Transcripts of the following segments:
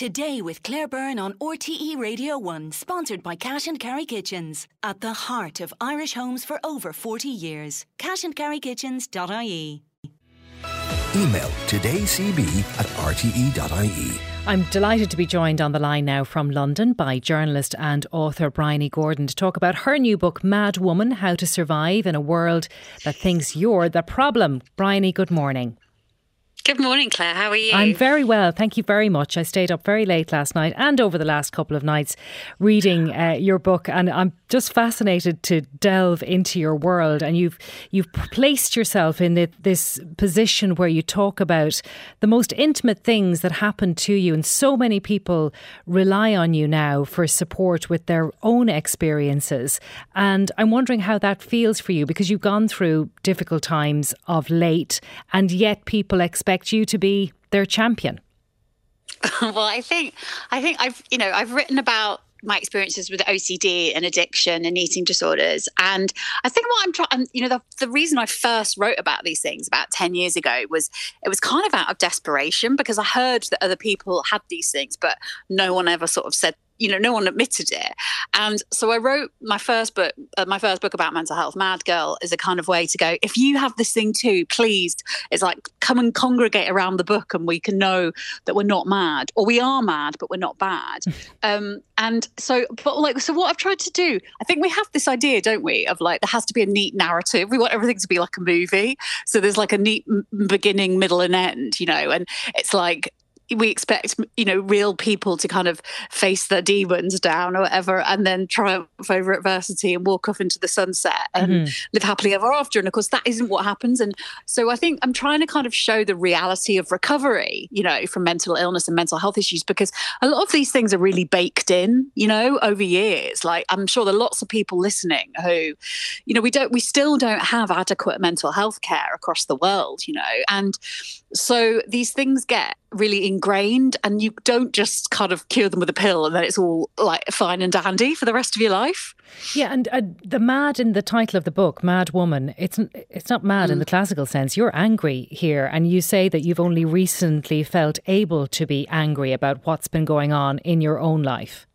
Today with Claire Byrne on RTE Radio 1, sponsored by Cash and Carry Kitchens. At the heart of Irish homes for over 40 years. cashandcarrykitchens.ie. Email todaycb at rte.ie. I'm delighted to be joined on the line now from London by journalist and author Bryony Gordon to talk about her new book, Mad Woman How to Survive in a World That Thinks You're the Problem. Bryony, good morning. Good morning, Claire. How are you? I'm very well. Thank you very much. I stayed up very late last night and over the last couple of nights reading uh, your book, and I'm just fascinated to delve into your world. And you've you've placed yourself in the, this position where you talk about the most intimate things that happen to you, and so many people rely on you now for support with their own experiences. And I'm wondering how that feels for you because you've gone through difficult times of late, and yet people expect you to be their champion? well, I think I think I've you know I've written about my experiences with OCD and addiction and eating disorders. And I think what I'm trying, um, you know, the, the reason I first wrote about these things about 10 years ago was it was kind of out of desperation because I heard that other people had these things, but no one ever sort of said you know no one admitted it. And so i wrote my first book uh, my first book about mental health mad girl is a kind of way to go if you have this thing too please it's like come and congregate around the book and we can know that we're not mad or we are mad but we're not bad. Um, and so but like so what i've tried to do i think we have this idea don't we of like there has to be a neat narrative. We want everything to be like a movie. So there's like a neat beginning middle and end you know and it's like we expect you know real people to kind of face their demons down or whatever and then triumph over adversity and walk off into the sunset and mm-hmm. live happily ever after. And of course that isn't what happens. And so i think i'm trying to kind of show the reality of recovery you know from mental illness and mental health issues because a lot of these things are really baked in you know over years. Like i'm sure there are lots of people listening who you know we don't we still don't have adequate mental health care across the world you know. And so these things get really ingrained and you don't just kind of cure them with a pill and then it's all like fine and dandy for the rest of your life. Yeah, and uh, the mad in the title of the book, Mad Woman, it's it's not mad mm. in the classical sense. You're angry here and you say that you've only recently felt able to be angry about what's been going on in your own life.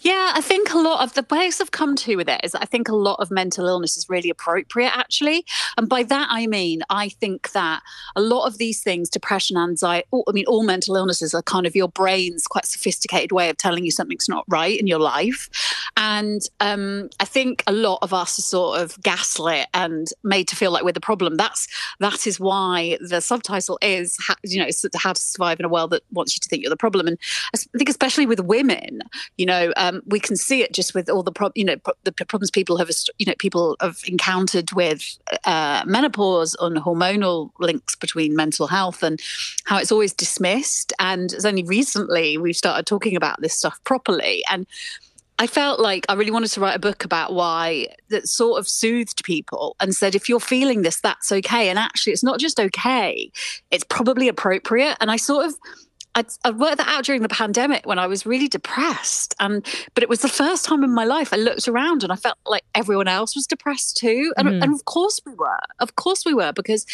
Yeah, I think a lot of the place I've come to with it is I think a lot of mental illness is really appropriate, actually. And by that, I mean, I think that a lot of these things, depression, anxiety, I mean, all mental illnesses are kind of your brain's quite sophisticated way of telling you something's not right in your life. And um, I think a lot of us are sort of gaslit and made to feel like we're the problem. That's that is why the subtitle is, you know, how to survive in a world that wants you to think you're the problem. And I think especially with women, you know, um, we can see it just with all the pro- you know pro- the problems people have you know people have encountered with uh, menopause and hormonal links between mental health and how it's always dismissed. And it's only recently we've started talking about this stuff properly and. I felt like I really wanted to write a book about why that sort of soothed people and said, if you're feeling this, that's okay. And actually, it's not just okay, it's probably appropriate. And I sort of I worked that out during the pandemic when I was really depressed. And but it was the first time in my life I looked around and I felt like everyone else was depressed too. And, mm-hmm. and of course we were. Of course we were because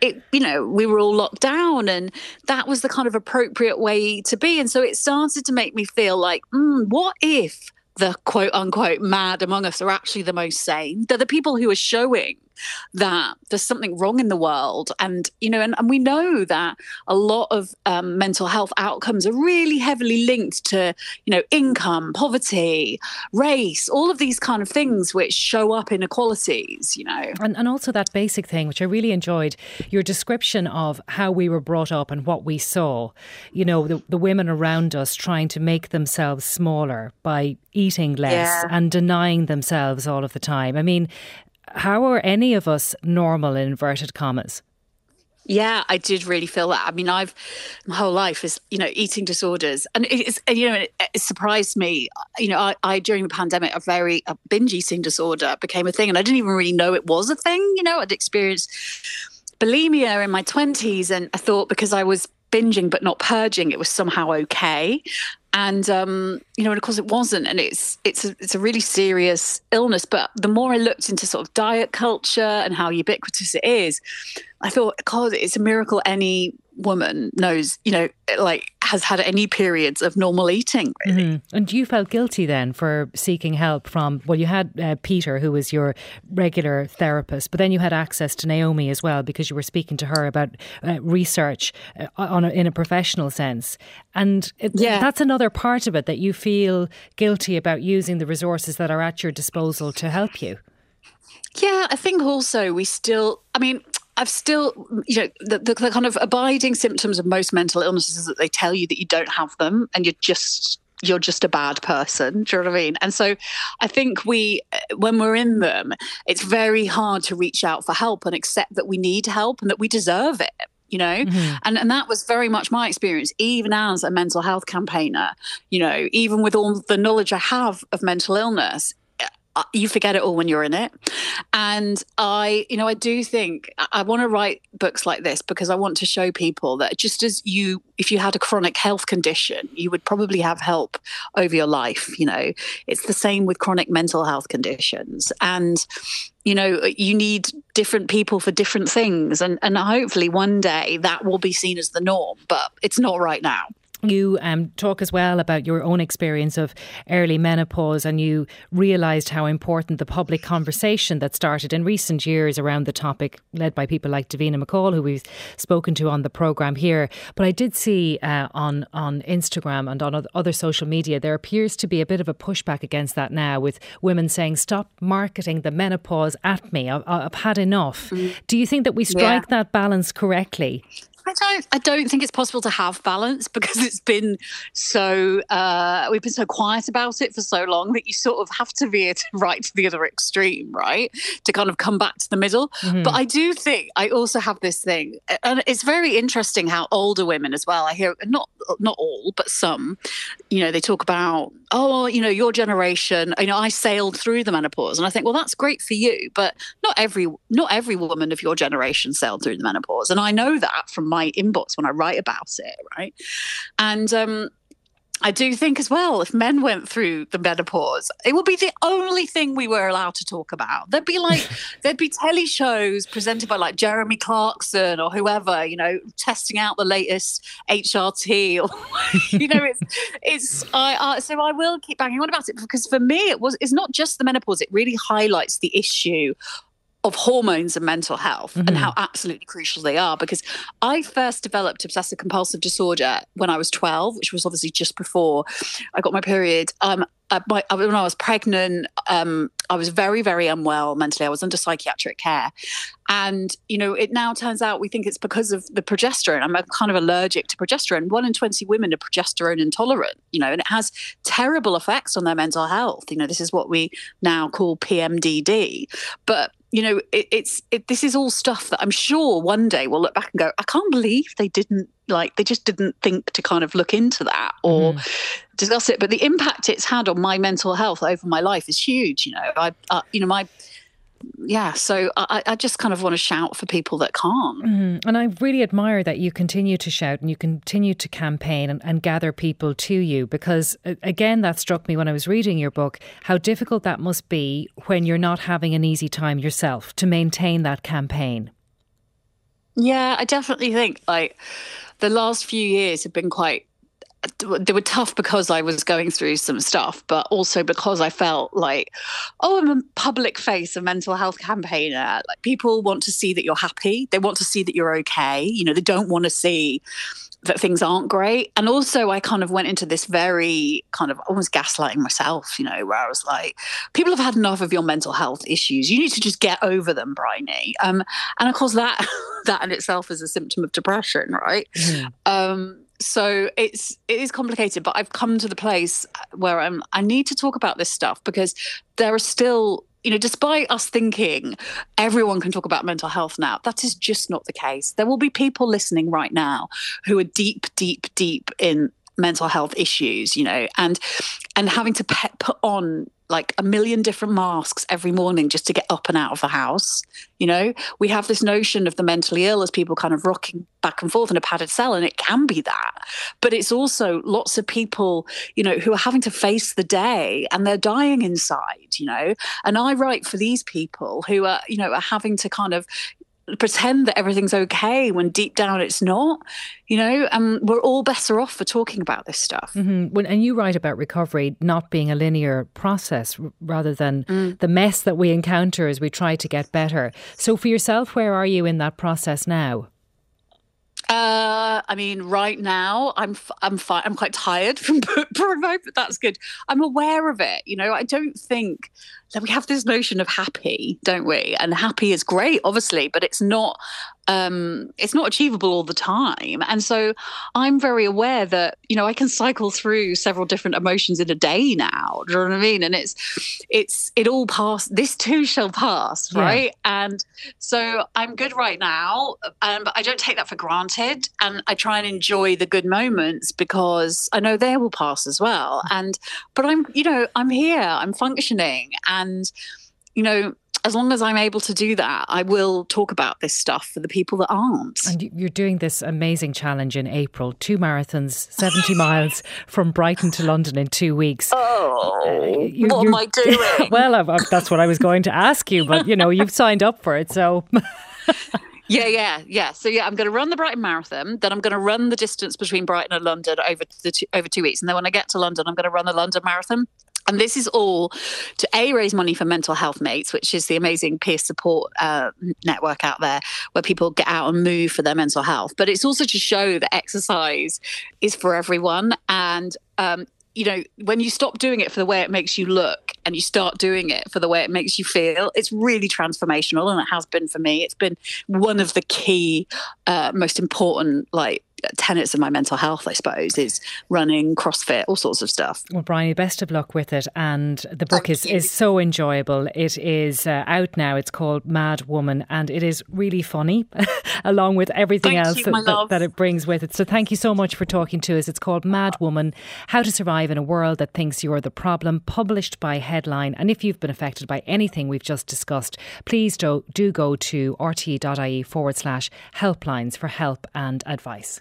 it, you know, we were all locked down and that was the kind of appropriate way to be. And so it started to make me feel like, mm, what if the quote unquote mad among us are actually the most sane? They're the people who are showing that there's something wrong in the world. And, you know, and, and we know that a lot of um, mental health outcomes are really heavily linked to, you know, income, poverty, race, all of these kind of things which show up inequalities, you know. And, and also that basic thing, which I really enjoyed, your description of how we were brought up and what we saw, you know, the, the women around us trying to make themselves smaller by eating less yeah. and denying themselves all of the time. I mean, how are any of us normal in inverted commas? Yeah, I did really feel that. I mean, I've my whole life is you know eating disorders, and it's you know it, surprised me. You know, I, I, during the pandemic a very a binge eating disorder became a thing, and I didn't even really know it was a thing. You know, I'd experienced bulimia in my twenties, and I thought because I was binging but not purging, it was somehow okay. And um, you know, and of course it wasn't, and it's it's a, it's a really serious illness. But the more I looked into sort of diet culture and how ubiquitous it is, I thought, God, it's a miracle any woman knows, you know, like has had any periods of normal eating. Really. Mm-hmm. And you felt guilty then for seeking help from, well, you had uh, Peter, who was your regular therapist, but then you had access to Naomi as well because you were speaking to her about uh, research uh, on a, in a professional sense. And it, yeah. that's another part of it that you feel guilty about using the resources that are at your disposal to help you. Yeah, I think also we still, I mean, I've still, you know, the, the, the, kind of abiding symptoms of most mental illnesses is that they tell you that you don't have them and you're just you're just a bad person. Do you know what I mean? And so I think we, when we're in them, it's very hard to reach out for help and accept that we need help and that we deserve it you know mm-hmm. and and that was very much my experience even as a mental health campaigner you know even with all the knowledge i have of mental illness Uh, you forget it all when you're in it. And i you know i do think i want to write books like this because i want to show people that just as you if you had a chronic health condition you would probably have help over your life you know. It's the same with chronic mental health conditions. And you know you need different people for different things. And and hopefully one day that will be seen as the norm but it's not right now you um, talk as well about your own experience of early menopause, and you realised how important the public conversation that started in recent years around the topic, led by people like Davina McCall, who we've spoken to on the programme here. But I did see uh, on on Instagram and on other social media there appears to be a bit of a pushback against that now, with women saying, "Stop marketing the menopause at me. I've, I've had enough." Mm. Do you think that we strike yeah. that balance correctly? I don't. I don't think it's possible to have balance because it's been so. Uh, we've been so quiet about it for so long that you sort of have to veer to right to the other extreme, right, to kind of come back to the middle. Mm-hmm. But I do think I also have this thing, and it's very interesting how older women as well. I hear not not all, but some. You know, they talk about oh, you know, your generation. You know, I sailed through the menopause, and I think, well, that's great for you, but not every not every woman of your generation sailed through the menopause, and I know that from my inbox when I write about it, right? And um, I do think as well, if men went through the menopause, it would be the only thing we were allowed to talk about. There'd be like, there'd be telly shows presented by like Jeremy Clarkson or whoever, you know, testing out the latest HRT or, you know, it's, it's, I, I, so I will keep banging on about it because for me, it was, it's not just the menopause. It really highlights the issue of hormones and mental health mm-hmm. and how absolutely crucial they are because I first developed obsessive compulsive disorder when I was 12 which was obviously just before I got my period. Um my, uh, when I was pregnant um I was very very unwell mentally. I was under psychiatric care. And you know it now turns out we think it's because of the progesterone. I'm kind of allergic to progesterone. One in 20 women are progesterone intolerant you know and it has terrible effects on their mental health. You know this is what we now call PMDD but you know, it, it's it, this is all stuff that I'm sure one day we'll look back and go, I can't believe they didn't like they just didn't think to kind of look into that or mm. discuss it. But the impact it's had on my mental health over my life is huge. You know, I, uh, you know, my yeah, so I, I, just kind of want to shout for people that can't. Mm-hmm. And I really admire that you continue to shout and you continue to campaign and, and, gather people to you because, again, that struck me when I was reading your book how difficult that must be when you're not having an easy time yourself to maintain that campaign. Yeah, I definitely think like the last few years have been quite they were tough because I was going through some stuff, but also because I felt like, oh, I'm a public face, a mental health campaigner. Like people want to see that you're happy. They want to see that you're okay. You know, they don't want to see that things aren't great. And also, I kind of went into this very kind of almost gaslighting myself, you know, where I was like, people have had enough of your mental health issues. You need to just get over them, Bryony. Um, and of course, that that in itself is a symptom of depression, right? Mm. Um, so it's it is complicated but i've come to the place where i'm i need to talk about this stuff because there are still you know despite us thinking everyone can talk about mental health now that is just not the case. There will be people listening right now who are deep deep deep in mental health issues you know and and having to put on like a million different masks every morning just to get up and out of the house. You know, we have this notion of the mentally ill as people kind of rocking back and forth in a padded cell, and it can be that. But it's also lots of people, you know, who are having to face the day and they're dying inside, you know. And I write for these people who are, you know, are having to kind of pretend that everything's okay when deep down it's not you know and we're all better off for talking about this stuff mm-hmm. when, and you write about recovery not being a linear process rather than mm. the mess that we encounter as we try to get better so for yourself where are you in that process now uh, I mean, right now I'm f- I'm fine. I'm quite tired from but that's good. I'm aware of it. You know, I don't think that we have this notion of happy, don't we? And happy is great, obviously, but it's not um, it's not achievable all the time. And so I'm very aware that, you know, I can cycle through several different emotions in a day now. Do you know what I mean? And it's, it's, it all pass. This too shall pass. Right. Yeah. And so I'm good right now. Um, but I don't take that for granted. And I try and enjoy the good moments because I know they will pass as well. And, but I'm, you know, I'm here, I'm functioning. And, you know, as long as I'm able to do that, I will talk about this stuff for the people that aren't. And you're doing this amazing challenge in April two marathons, 70 miles from Brighton to London in two weeks. Oh, uh, you, what am I doing? well, I, I, that's what I was going to ask you, but you know, you've signed up for it. So. Yeah, yeah, yeah. So yeah, I'm going to run the Brighton Marathon. Then I'm going to run the distance between Brighton and London over the two, over two weeks, and then when I get to London, I'm going to run the London Marathon. And this is all to A, raise money for Mental Health Mates, which is the amazing peer support uh, network out there where people get out and move for their mental health. But it's also to show that exercise is for everyone. And, um, you know, when you stop doing it for the way it makes you look and you start doing it for the way it makes you feel, it's really transformational. And it has been for me. It's been one of the key, uh, most important, like, tenets of my mental health, I suppose, is running, CrossFit, all sorts of stuff. Well, Bryony, best of luck with it. And the book is, is so enjoyable. It is uh, out now. It's called Mad Woman, and it is really funny, along with everything thank else you, that, that, that, it brings with it. So thank you so much for talking to us. It's called Mad Woman How to Survive in a World That Thinks You're the Problem, published by Headline. And if you've been affected by anything we've just discussed, please do, do go to rte.ie forward slash helplines for help and advice.